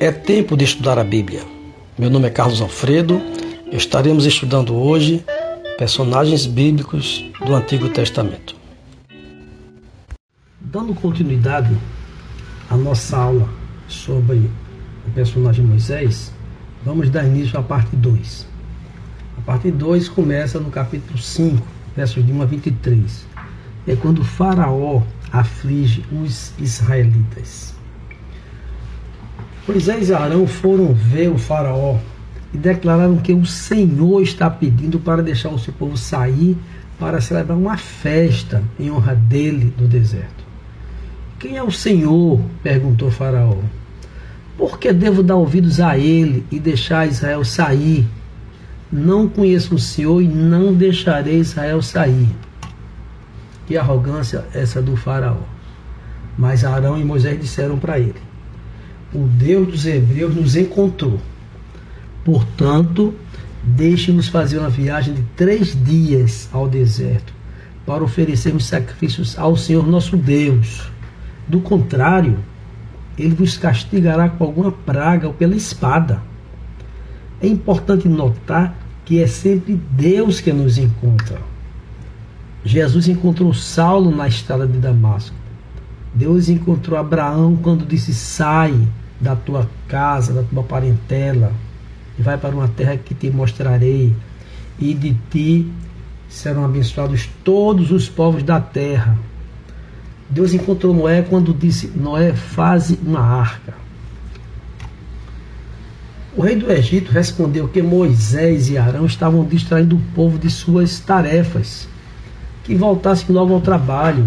É tempo de estudar a Bíblia. Meu nome é Carlos Alfredo. Estaremos estudando hoje personagens bíblicos do Antigo Testamento. Dando continuidade à nossa aula sobre o personagem Moisés, vamos dar início à parte 2. A parte 2 começa no capítulo 5, versos de 1 a 23. É quando Faraó aflige os israelitas. Moisés e Arão foram ver o Faraó e declararam que o Senhor está pedindo para deixar o seu povo sair para celebrar uma festa em honra dele no deserto. Quem é o Senhor? perguntou Faraó. Por que devo dar ouvidos a ele e deixar Israel sair? Não conheço o Senhor e não deixarei Israel sair. Que arrogância essa do Faraó. Mas Arão e Moisés disseram para ele: O Deus dos Hebreus nos encontrou. Portanto, deixe-nos fazer uma viagem de três dias ao deserto para oferecermos sacrifícios ao Senhor nosso Deus. Do contrário, ele vos castigará com alguma praga ou pela espada. É importante notar que é sempre Deus que nos encontra. Jesus encontrou Saulo na estrada de Damasco. Deus encontrou Abraão quando disse: Sai da tua casa, da tua parentela, e vai para uma terra que te mostrarei, e de ti serão abençoados todos os povos da terra. Deus encontrou Noé quando disse: Noé, faze uma arca. O rei do Egito respondeu que Moisés e Arão estavam distraindo o povo de suas tarefas, que voltassem logo ao trabalho.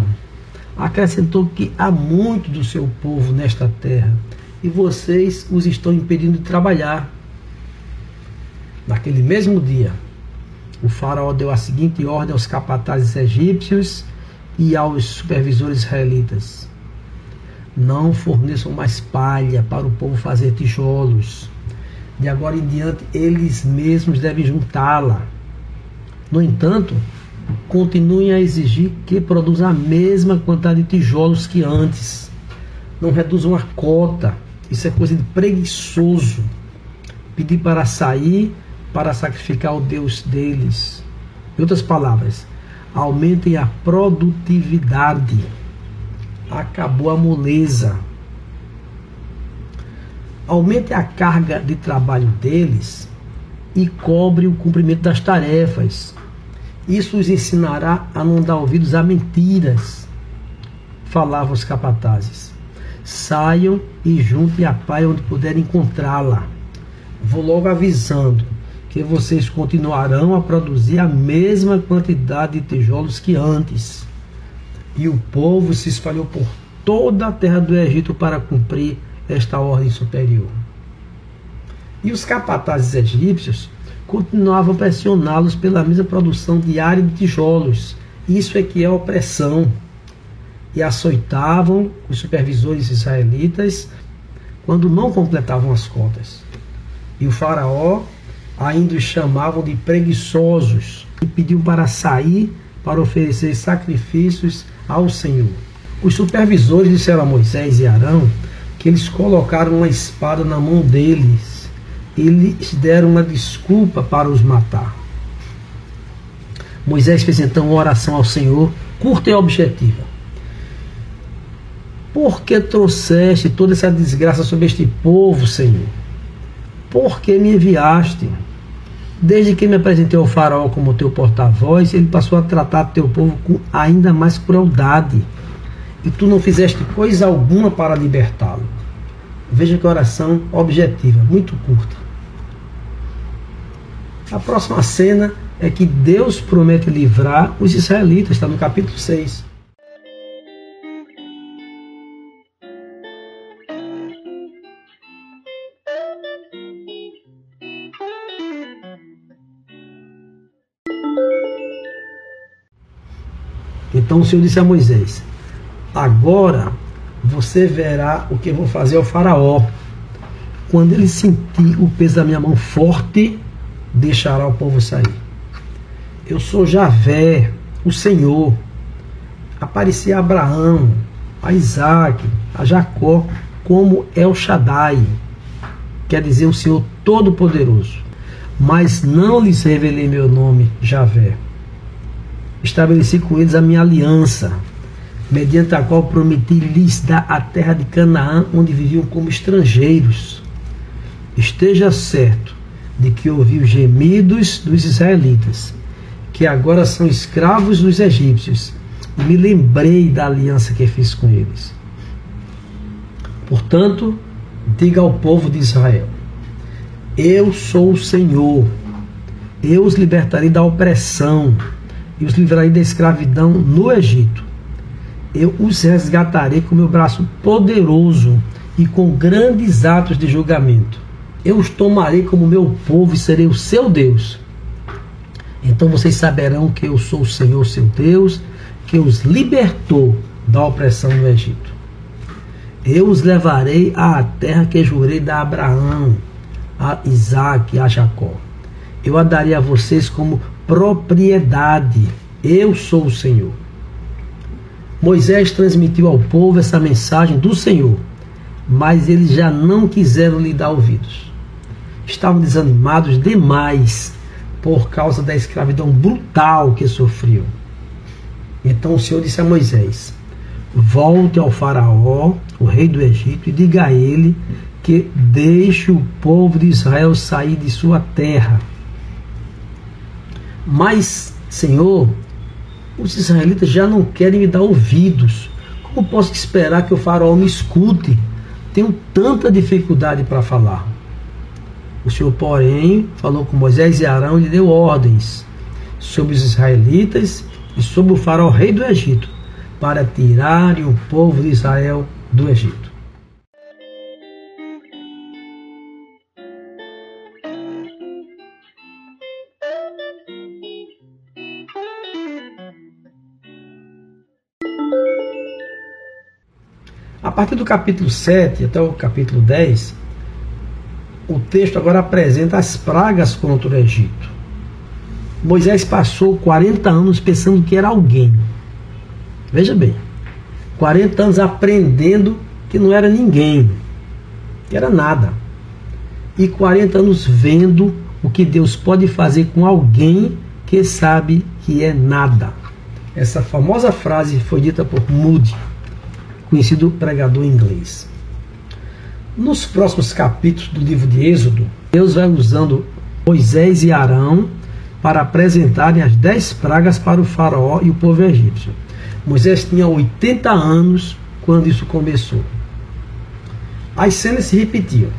Acrescentou que há muito do seu povo nesta terra e vocês os estão impedindo de trabalhar. Naquele mesmo dia, o faraó deu a seguinte ordem aos capatazes egípcios e aos supervisores israelitas: Não forneçam mais palha para o povo fazer tijolos. De agora em diante, eles mesmos devem juntá-la. No entanto, continuem a exigir que produza a mesma quantidade de tijolos que antes. Não reduzam a cota. Isso é coisa de preguiçoso. Pedir para sair para sacrificar o Deus deles. Em outras palavras, aumentem a produtividade. Acabou a moleza. Aumente a carga de trabalho deles e cobre o cumprimento das tarefas. Isso os ensinará a não dar ouvidos a mentiras, falavam os capatazes. Saiam e juntem a palha onde puderem encontrá-la. Vou logo avisando que vocês continuarão a produzir a mesma quantidade de tijolos que antes. E o povo se espalhou por toda a terra do Egito para cumprir esta ordem superior. E os capatazes egípcios continuavam a pressioná-los pela mesma produção diária de tijolos. Isso é que é opressão. E açoitavam os supervisores israelitas quando não completavam as contas. E o faraó ainda os chamavam de preguiçosos e pediu para sair para oferecer sacrifícios ao Senhor. Os supervisores disseram a Moisés e Arão que eles colocaram uma espada na mão deles e lhes deram uma desculpa para os matar. Moisés fez então uma oração ao Senhor, curta e objetiva. Por que trouxeste toda essa desgraça sobre este povo, Senhor? Por que me enviaste? Desde que me apresentei ao faraó como teu porta-voz, ele passou a tratar teu povo com ainda mais crueldade. E tu não fizeste coisa alguma para libertá-lo. Veja que oração objetiva, muito curta. A próxima cena é que Deus promete livrar os israelitas, está no capítulo 6. Então o Senhor disse a Moisés: Agora você verá o que eu vou fazer ao Faraó. Quando ele sentir o peso da minha mão forte, deixará o povo sair. Eu sou Javé, o Senhor. Apareci a Abraão, a Isaac, a Jacó como El Shaddai, quer dizer o Senhor Todo-Poderoso. Mas não lhes revelei meu nome, Javé. Estabeleci com eles a minha aliança, mediante a qual prometi lhes dar a terra de Canaã, onde viviam como estrangeiros. Esteja certo de que ouvi os gemidos dos israelitas, que agora são escravos dos egípcios, e me lembrei da aliança que fiz com eles. Portanto, diga ao povo de Israel: Eu sou o Senhor, eu os libertarei da opressão e os livrarei da escravidão no Egito. Eu os resgatarei com meu braço poderoso e com grandes atos de julgamento. Eu os tomarei como meu povo e serei o seu Deus. Então vocês saberão que eu sou o Senhor, seu Deus, que os libertou da opressão no Egito. Eu os levarei à terra que jurei da Abraão, a Isaac e a Jacó. Eu a darei a vocês como propriedade. Eu sou o Senhor. Moisés transmitiu ao povo essa mensagem do Senhor, mas eles já não quiseram lhe dar ouvidos. Estavam desanimados demais por causa da escravidão brutal que sofriam. Então o Senhor disse a Moisés: Volte ao Faraó, o rei do Egito, e diga a ele que deixe o povo de Israel sair de sua terra mas, Senhor, os israelitas já não querem me dar ouvidos. Como posso esperar que o faraó me escute? Tenho tanta dificuldade para falar. O Senhor, porém, falou com Moisés e Arão e deu ordens sobre os israelitas e sobre o faraó rei do Egito, para tirarem o povo de Israel do Egito. Partir do capítulo 7 até o capítulo 10, o texto agora apresenta as pragas contra o Egito. Moisés passou 40 anos pensando que era alguém. Veja bem, 40 anos aprendendo que não era ninguém, que era nada. E 40 anos vendo o que Deus pode fazer com alguém que sabe que é nada. Essa famosa frase foi dita por Moody conhecido pregador inglês. Nos próximos capítulos do livro de Êxodo, Deus vai usando Moisés e Arão para apresentarem as dez pragas para o faraó e o povo egípcio. Moisés tinha 80 anos quando isso começou. As cenas se repetiam.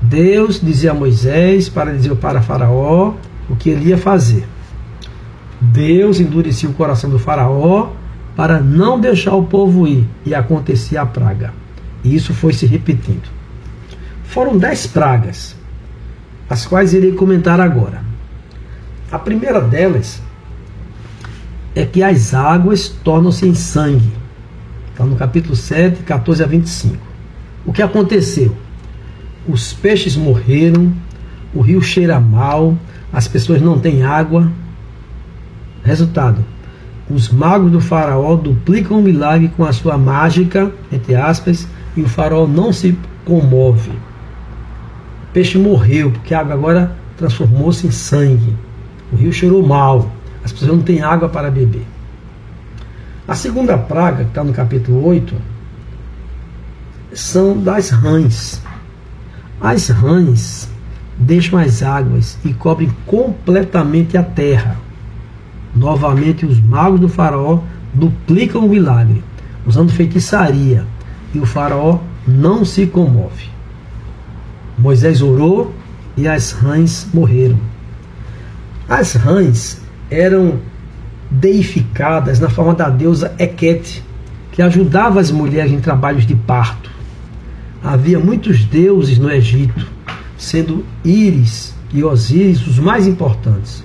Deus dizia a Moisés para dizer para Faraó o que ele ia fazer. Deus endurecia o coração do Faraó para não deixar o povo ir, e acontecia a praga. E isso foi se repetindo. Foram dez pragas, as quais irei comentar agora. A primeira delas é que as águas tornam-se em sangue. Está no capítulo 7, 14 a 25. O que aconteceu? Os peixes morreram, o rio cheira mal, as pessoas não têm água. Resultado: os magos do faraó duplicam o milagre com a sua mágica, entre aspas, e o faraó não se comove. O peixe morreu, porque a água agora transformou-se em sangue. O rio cheirou mal, as pessoas não têm água para beber. A segunda praga, que está no capítulo 8, são das rãs. As rãs deixam as águas e cobrem completamente a terra. Novamente, os magos do Faraó duplicam o milagre, usando feitiçaria, e o Faraó não se comove. Moisés orou e as rãs morreram. As rãs eram deificadas na forma da deusa Equete, que ajudava as mulheres em trabalhos de parto. Havia muitos deuses no Egito, sendo Íris e Osíris os mais importantes.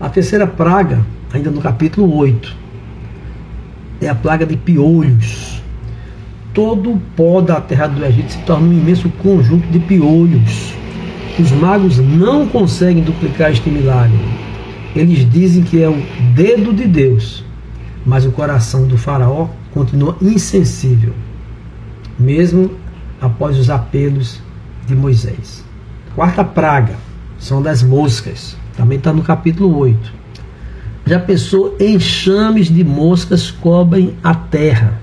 A terceira praga, ainda no capítulo 8, é a praga de piolhos. Todo o pó da terra do Egito se torna um imenso conjunto de piolhos. Os magos não conseguem duplicar este milagre. Eles dizem que é o dedo de Deus, mas o coração do faraó continua insensível, mesmo após os apelos de Moisés. Quarta praga são das moscas, também está no capítulo 8. Já pensou, enxames de moscas cobrem a terra.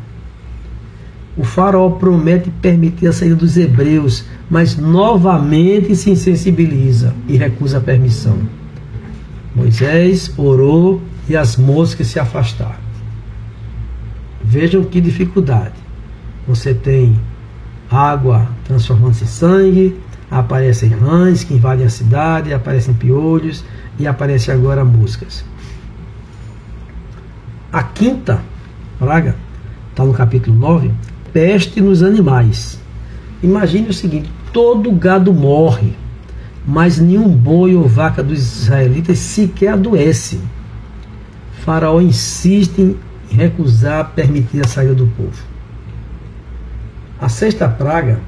O faraó promete permitir a saída dos hebreus, mas novamente se insensibiliza e recusa a permissão. Moisés orou e as moscas se afastaram. Vejam que dificuldade. Você tem água transformando-se em sangue, aparecem rãs que invadem a cidade, aparecem piolhos e aparecem agora moscas. A quinta praga, está no capítulo 9, peste nos animais. Imagine o seguinte: todo gado morre, mas nenhum boi ou vaca dos israelitas sequer adoece. Faraó insiste em recusar permitir a saída do povo. A sexta praga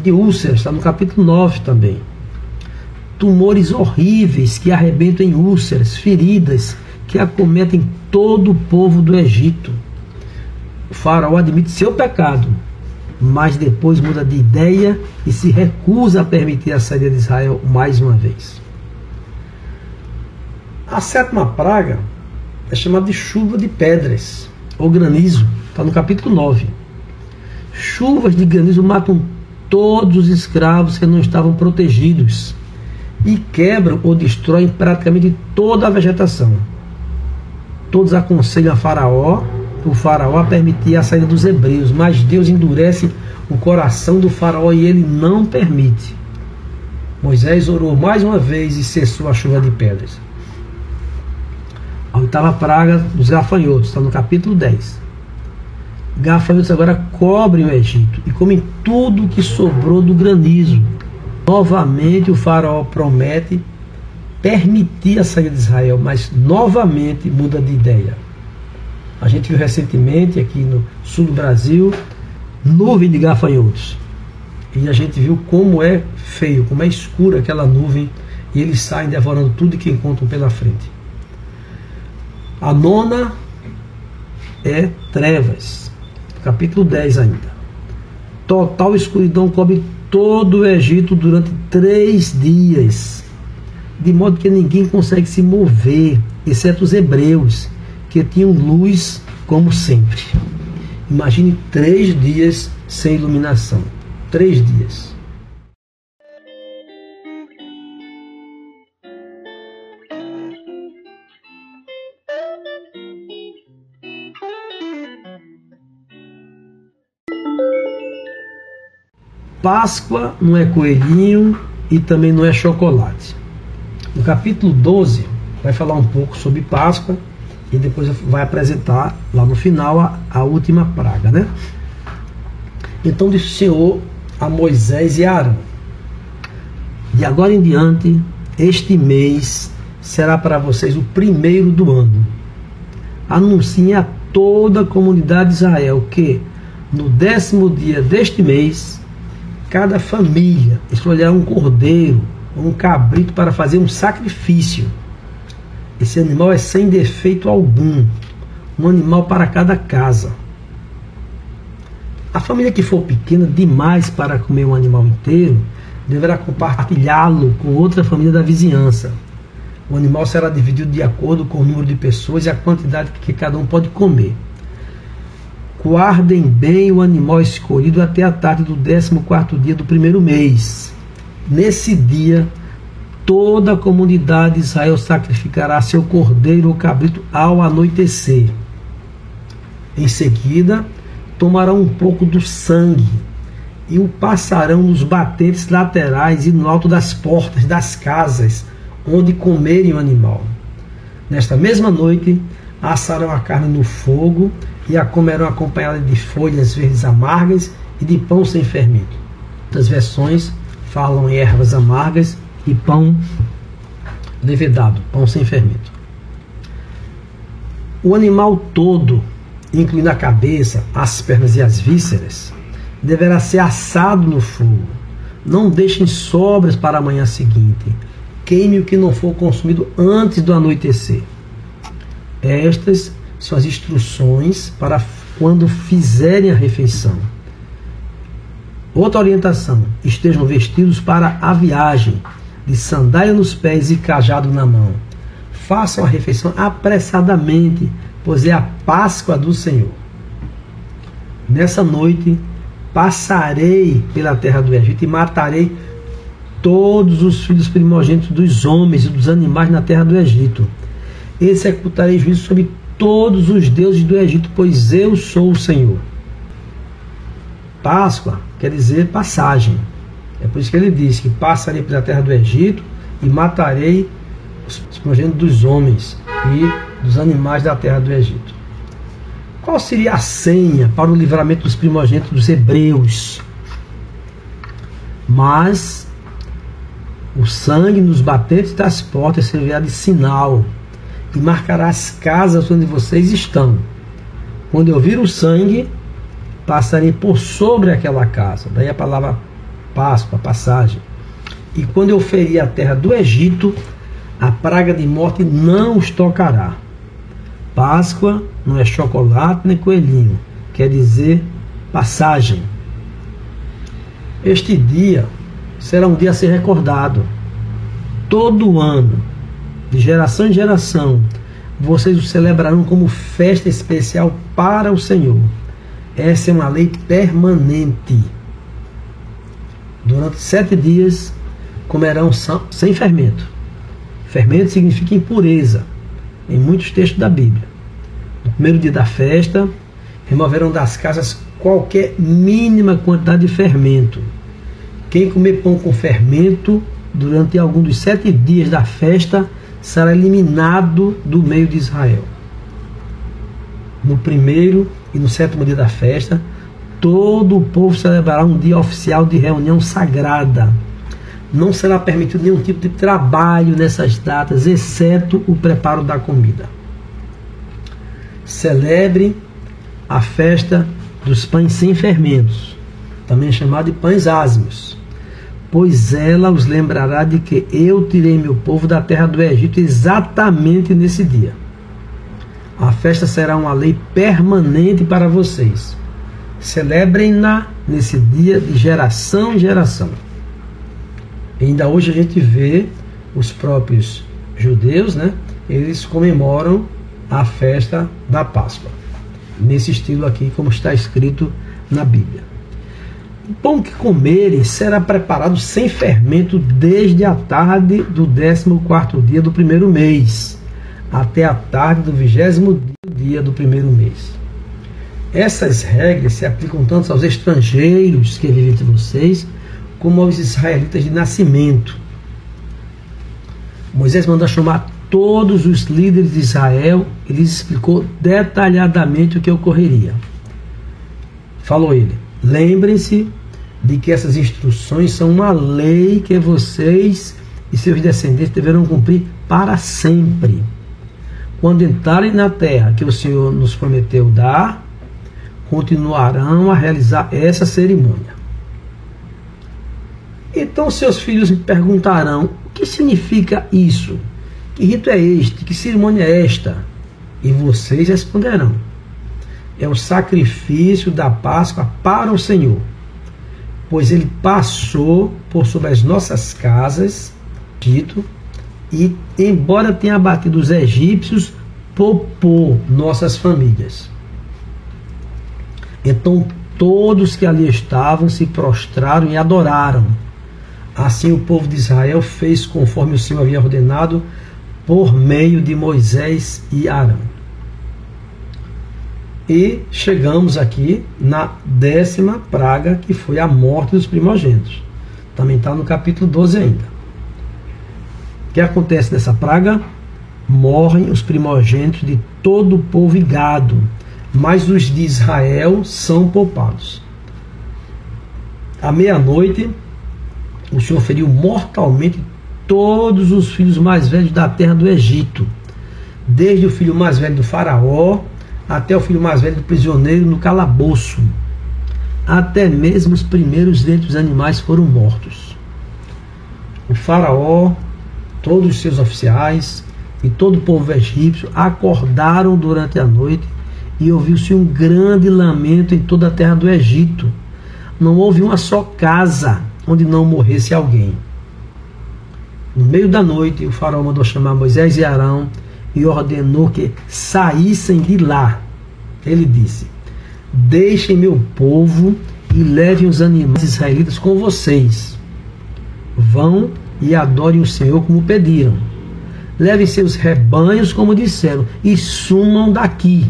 de úlceras, está no capítulo 9 também. Tumores horríveis que arrebentam em úlceras, feridas que acometem todo o povo do Egito. O faraó admite seu pecado, mas depois muda de ideia e se recusa a permitir a saída de Israel mais uma vez. A sétima praga é chamada de chuva de pedras, ou granizo, está no capítulo 9. Chuvas de granizo matam todos os escravos que não estavam protegidos e quebram ou destroem praticamente toda a vegetação. Todos aconselham a Faraó, o Faraó a permitir a saída dos hebreus, mas Deus endurece o coração do Faraó e ele não permite. Moisés orou mais uma vez e cessou a chuva de pedras. A oitava praga dos gafanhotos, está no capítulo 10. Gafanhotos agora cobrem o Egito e comem tudo que sobrou do granizo. Novamente o faraó promete permitir a saída de Israel, mas novamente muda de ideia. A gente viu recentemente aqui no sul do Brasil nuvem de gafanhotos. E a gente viu como é feio, como é escura aquela nuvem, e eles saem devorando tudo que encontram pela frente. A nona é trevas, capítulo 10 ainda. Total escuridão cobre todo o Egito durante três dias, de modo que ninguém consegue se mover, exceto os hebreus, que tinham luz como sempre. Imagine três dias sem iluminação. Três dias. Páscoa não é coelhinho e também não é chocolate. No capítulo 12, vai falar um pouco sobre Páscoa e depois vai apresentar lá no final a, a última praga, né? Então disse o Senhor a Moisés e a Arão: De agora em diante, este mês será para vocês o primeiro do ano. Anunciem a toda a comunidade de Israel que no décimo dia deste mês cada família escolherá um cordeiro ou um cabrito para fazer um sacrifício. Esse animal é sem defeito algum, um animal para cada casa. A família que for pequena demais para comer um animal inteiro deverá compartilhá-lo com outra família da vizinhança. O animal será dividido de acordo com o número de pessoas e a quantidade que cada um pode comer. Guardem bem o animal escolhido até a tarde do 14 dia do primeiro mês. Nesse dia, toda a comunidade de Israel sacrificará seu cordeiro ou cabrito ao anoitecer. Em seguida, tomarão um pouco do sangue e o passarão nos bateres laterais e no alto das portas das casas onde comerem o animal. Nesta mesma noite, assarão a carne no fogo e a comerão acompanhada de folhas verdes amargas e de pão sem fermento. Outras versões falam em ervas amargas e pão levedado, pão sem fermento. O animal todo, incluindo a cabeça, as pernas e as vísceras, deverá ser assado no fogo. Não deixem sobras para a manhã seguinte. Queime o que não for consumido antes do anoitecer. Estas são as instruções para quando fizerem a refeição. Outra orientação: estejam vestidos para a viagem, de sandália nos pés e cajado na mão. Façam a refeição apressadamente, pois é a Páscoa do Senhor. Nessa noite passarei pela terra do Egito e matarei todos os filhos primogênitos dos homens e dos animais na terra do Egito. Executarei juízo sobre todos os deuses do Egito, pois eu sou o Senhor. Páscoa quer dizer passagem. É por isso que ele diz que passarei pela terra do Egito e matarei os primogênitos dos homens e dos animais da terra do Egito. Qual seria a senha para o livramento dos primogênitos dos hebreus? Mas o sangue nos batentes das portas servirá de sinal e marcará as casas onde vocês estão. Quando eu vir o sangue, passarei por sobre aquela casa. Daí a palavra Páscoa, passagem. E quando eu ferir a terra do Egito, a praga de morte não os tocará. Páscoa não é chocolate nem coelhinho, quer dizer passagem. Este dia será um dia a ser recordado. Todo ano, de geração em geração, vocês o celebrarão como festa especial para o Senhor. Essa é uma lei permanente. Durante sete dias comerão sem fermento. Fermento significa impureza, em muitos textos da Bíblia. No primeiro dia da festa, removerão das casas qualquer mínima quantidade de fermento. Quem comer pão com fermento durante algum dos sete dias da festa será eliminado do meio de Israel. No primeiro e no sétimo dia da festa, todo o povo celebrará um dia oficial de reunião sagrada. Não será permitido nenhum tipo de trabalho nessas datas, exceto o preparo da comida. Celebre a festa dos pães sem fermentos, também chamada de pães ázimos, pois ela os lembrará de que eu tirei meu povo da terra do Egito exatamente nesse dia. A festa será uma lei permanente para vocês. Celebrem-na nesse dia de geração em geração. E ainda hoje a gente vê os próprios judeus, né? Eles comemoram a festa da Páscoa. Nesse estilo aqui, como está escrito na Bíblia. O pão que comerem será preparado sem fermento desde a tarde do 14 dia do primeiro mês até a tarde do vigésimo dia do primeiro mês. Essas regras se aplicam tanto aos estrangeiros que vivem entre vocês, como aos israelitas de nascimento. Moisés manda chamar todos os líderes de Israel e lhes explicou detalhadamente o que ocorreria. Falou ele: lembrem-se de que essas instruções são uma lei que vocês e seus descendentes deverão cumprir para sempre quando entrarem na terra que o Senhor nos prometeu dar, continuarão a realizar essa cerimônia. Então seus filhos perguntarão: o que significa isso? Que rito é este? Que cerimônia é esta? E vocês responderão: é o sacrifício da Páscoa para o Senhor, pois ele passou por sobre as nossas casas, dito, e, embora tenha abatido os egípcios, poupou nossas famílias. Então todos que ali estavam se prostraram e adoraram. Assim o povo de Israel fez conforme o Senhor havia ordenado por meio de Moisés e Arão. E chegamos aqui na décima praga, que foi a morte dos primogênitos. Também está no capítulo 12 ainda. O que acontece nessa praga? Morrem os primogênitos de todo o povo e gado, mas os de Israel são poupados. À meia-noite, o Senhor feriu mortalmente todos os filhos mais velhos da terra do Egito, desde o filho mais velho do Faraó até o filho mais velho do prisioneiro no calabouço. Até mesmo os primeiros dentre os animais foram mortos. O Faraó todos os seus oficiais e todo o povo egípcio acordaram durante a noite e ouviu-se um grande lamento em toda a terra do Egito. Não houve uma só casa onde não morresse alguém. No meio da noite, o faraó mandou chamar Moisés e Arão e ordenou que saíssem de lá. Ele disse: Deixem meu povo e levem os animais israelitas com vocês. Vão e adorem o Senhor como pediram. Levem seus rebanhos como disseram e sumam daqui.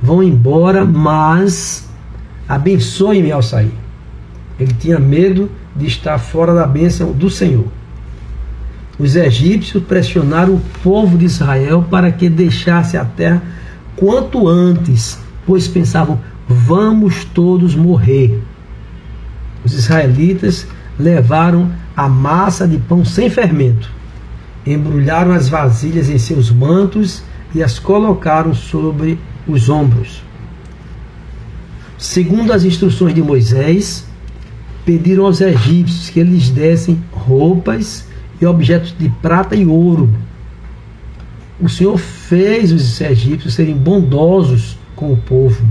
Vão embora, mas abençoem-me ao sair. Ele tinha medo de estar fora da bênção do Senhor. Os egípcios pressionaram o povo de Israel para que deixasse a terra quanto antes, pois pensavam: vamos todos morrer. Os israelitas levaram a massa de pão sem fermento, embrulharam as vasilhas em seus mantos e as colocaram sobre os ombros. Segundo as instruções de Moisés, pediram aos egípcios que eles dessem roupas e objetos de prata e ouro. O Senhor fez os egípcios serem bondosos com o povo,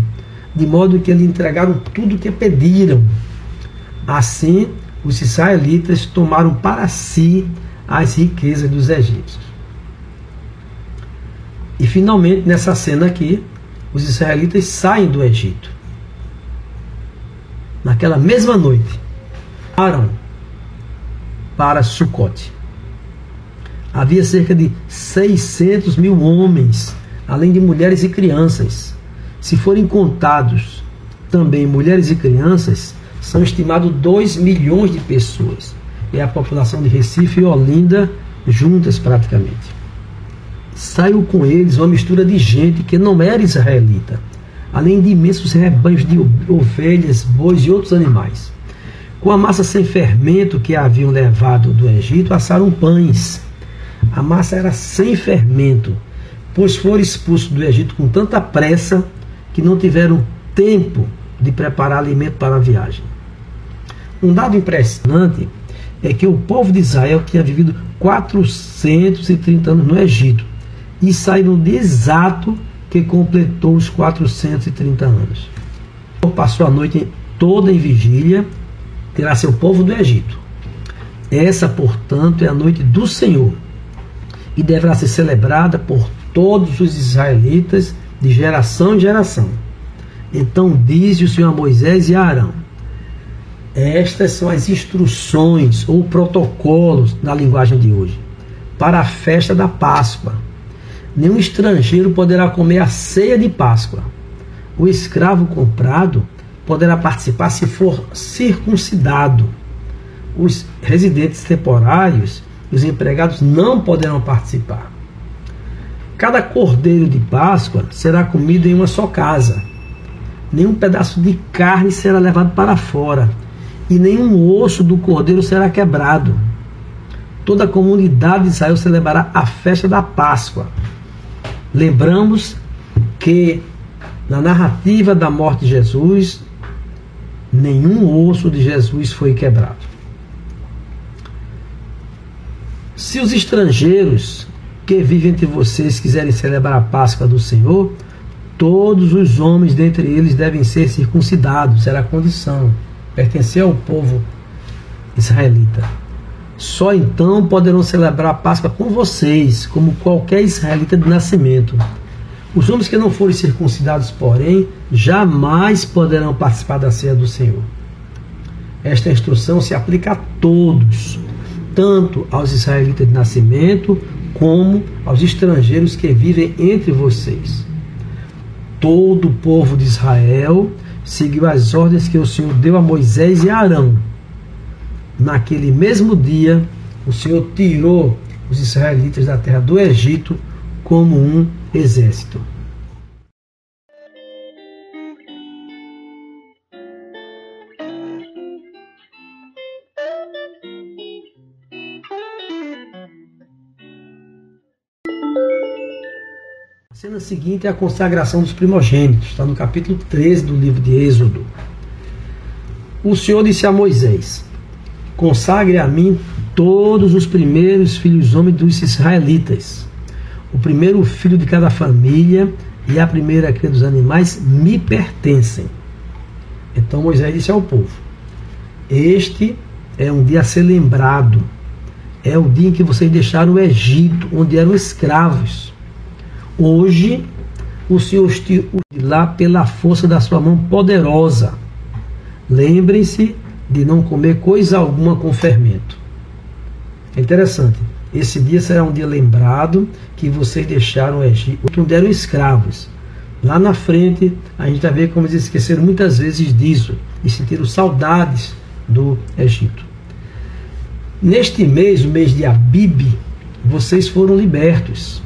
de modo que eles entregaram tudo o que pediram. Assim, os israelitas tomaram para si as riquezas dos egípcios. E finalmente, nessa cena aqui, os israelitas saem do Egito. Naquela mesma noite, param para Sucote. Havia cerca de 600 mil homens, além de mulheres e crianças. Se forem contados também mulheres e crianças, são estimados 2 milhões de pessoas. É a população de Recife e Olinda juntas praticamente. Saiu com eles uma mistura de gente que não era israelita, além de imensos rebanhos de ovelhas, bois e outros animais. Com a massa sem fermento que haviam levado do Egito, assaram pães a massa era sem fermento, pois foram expulsos do Egito com tanta pressa que não tiveram tempo de preparar alimento para a viagem. Um dado impressionante é que o povo de Israel tinha vivido 430 anos no Egito e saiu no exato que completou os 430 anos. Passou a noite toda em vigília, terá seu povo do Egito. Essa, portanto, é a noite do Senhor e deverá ser celebrada por todos os israelitas de geração em geração. Então diz o Senhor a Moisés e a Arão: Estas são as instruções ou protocolos na linguagem de hoje para a festa da Páscoa. Nenhum estrangeiro poderá comer a ceia de Páscoa. O escravo comprado poderá participar se for circuncidado. Os residentes temporários os empregados não poderão participar. Cada cordeiro de Páscoa será comido em uma só casa. Nenhum pedaço de carne será levado para fora, e nenhum osso do cordeiro será quebrado. Toda a comunidade de Israel celebrará a festa da Páscoa. Lembramos que na narrativa da morte de Jesus, nenhum osso de Jesus foi quebrado. Se os estrangeiros que vivem entre vocês quiserem celebrar a Páscoa do Senhor, todos os homens dentre eles devem ser circuncidados, será a condição, pertencer ao povo israelita. Só então poderão celebrar a Páscoa com vocês, como qualquer israelita de nascimento. Os homens que não forem circuncidados, porém, jamais poderão participar da ceia do Senhor. Esta instrução se aplica a todos, tanto aos israelitas de nascimento, como aos estrangeiros que vivem entre vocês. Todo o povo de Israel seguiu as ordens que o Senhor deu a Moisés e a Arão. Naquele mesmo dia, o Senhor tirou os israelitas da terra do Egito como um exército. Cena seguinte é a consagração dos primogênitos, está no capítulo 13 do livro de Êxodo. O Senhor disse a Moisés: Consagre a mim todos os primeiros filhos homens dos israelitas. O primeiro filho de cada família e a primeira cria dos animais me pertencem. Então Moisés disse ao povo: Este é um dia a ser lembrado. É o dia em que vocês deixaram o Egito, onde eram escravos. Hoje, o Senhor de lá pela força da sua mão poderosa. Lembrem-se de não comer coisa alguma com fermento. É interessante. Esse dia será um dia lembrado que vocês deixaram o Egito, onde eram escravos. Lá na frente, a gente vai ver como eles esqueceram muitas vezes disso e sentiram saudades do Egito. Neste mês, o mês de Abib, vocês foram libertos.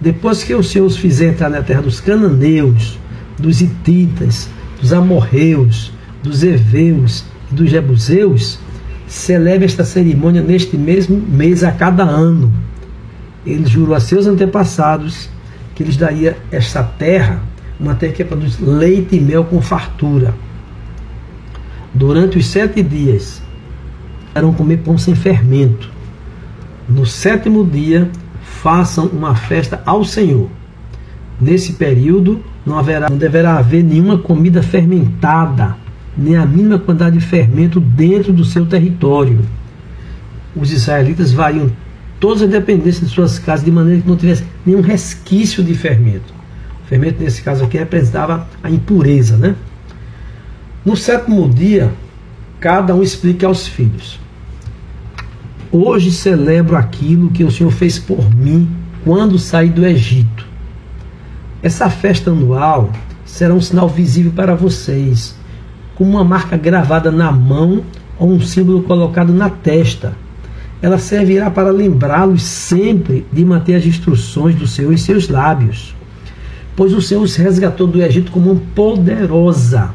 Depois que o Senhor os fizer entrar na terra dos cananeus, dos hititas, dos amorreus, dos heveus e dos jebuseus, celebre esta cerimônia neste mesmo mês a cada ano. Ele jurou a seus antepassados que lhes daria esta terra, uma terra que produz leite e mel com fartura. Durante os sete dias, eram comer pão sem fermento. No sétimo dia, façam uma festa ao Senhor. Nesse período, não, haverá, não deverá haver nenhuma comida fermentada, nem a mínima quantidade de fermento dentro do seu território. Os israelitas variam todas as dependências de suas casas de maneira que não tivesse nenhum resquício de fermento. O fermento, nesse caso aqui, representava a impureza. Né? No sétimo dia, cada um explica aos filhos: Hoje celebro aquilo que o Senhor fez por mim quando saí do Egito. Essa festa anual será um sinal visível para vocês, como uma marca gravada na mão ou um símbolo colocado na testa ela servirá para lembrá-los sempre de manter as instruções do Senhor em seus lábios. Pois o Senhor os resgatou do Egito como uma poderosa.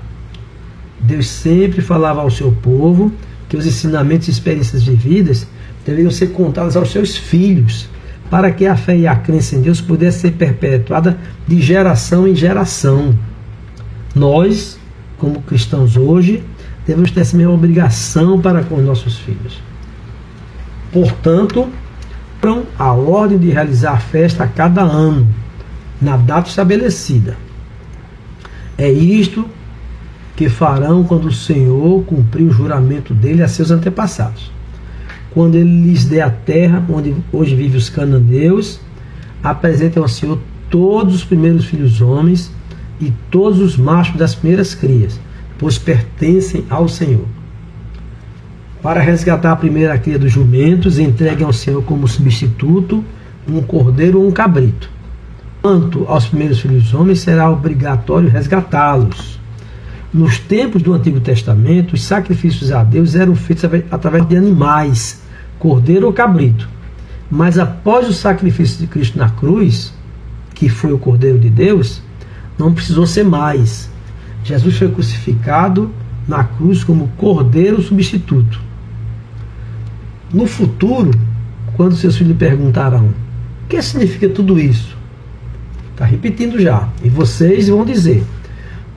Deus sempre falava ao seu povo que os ensinamentos e experiências vividas deveriam ser contados aos seus filhos, para que a fé e a crença em Deus pudesse ser perpetuada de geração em geração. Nós, como cristãos hoje, devemos ter essa mesma obrigação para com os nossos filhos. Portanto, a ordem de realizar a festa a cada ano, na data estabelecida. É isto que farão quando o Senhor cumprir o juramento dele a seus antepassados. Quando ele lhes der a terra onde hoje vivem os cananeus, apresentem ao Senhor todos os primeiros filhos homens e todos os machos das primeiras crias, pois pertencem ao Senhor para resgatar a primeira cria dos jumentos, entregue ao Senhor como substituto um cordeiro ou um cabrito. Quanto aos primeiros filhos homens, será obrigatório resgatá-los. Nos tempos do Antigo Testamento, os sacrifícios a Deus eram feitos através de animais, cordeiro ou cabrito. Mas após o sacrifício de Cristo na cruz, que foi o Cordeiro de Deus, não precisou ser mais. Jesus foi crucificado na cruz como cordeiro substituto. No futuro, quando seus filhos perguntarão o que significa tudo isso, está repetindo já, e vocês vão dizer: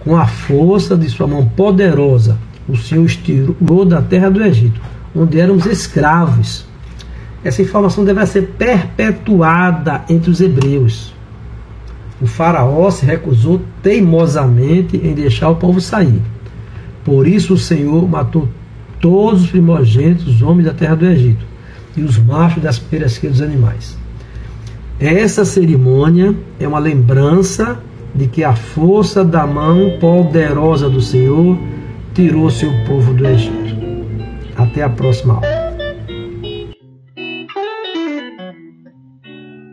com a força de sua mão poderosa, o Senhor os tirou da terra do Egito, onde éramos escravos. Essa informação deverá ser perpetuada entre os hebreus. O faraó se recusou teimosamente em deixar o povo sair. Por isso o Senhor matou todos os primogênitos, os homens da terra do Egito, e os machos das crias dos animais. Essa cerimônia é uma lembrança de que a força da mão poderosa do Senhor tirou seu povo do Egito. Até a próxima aula.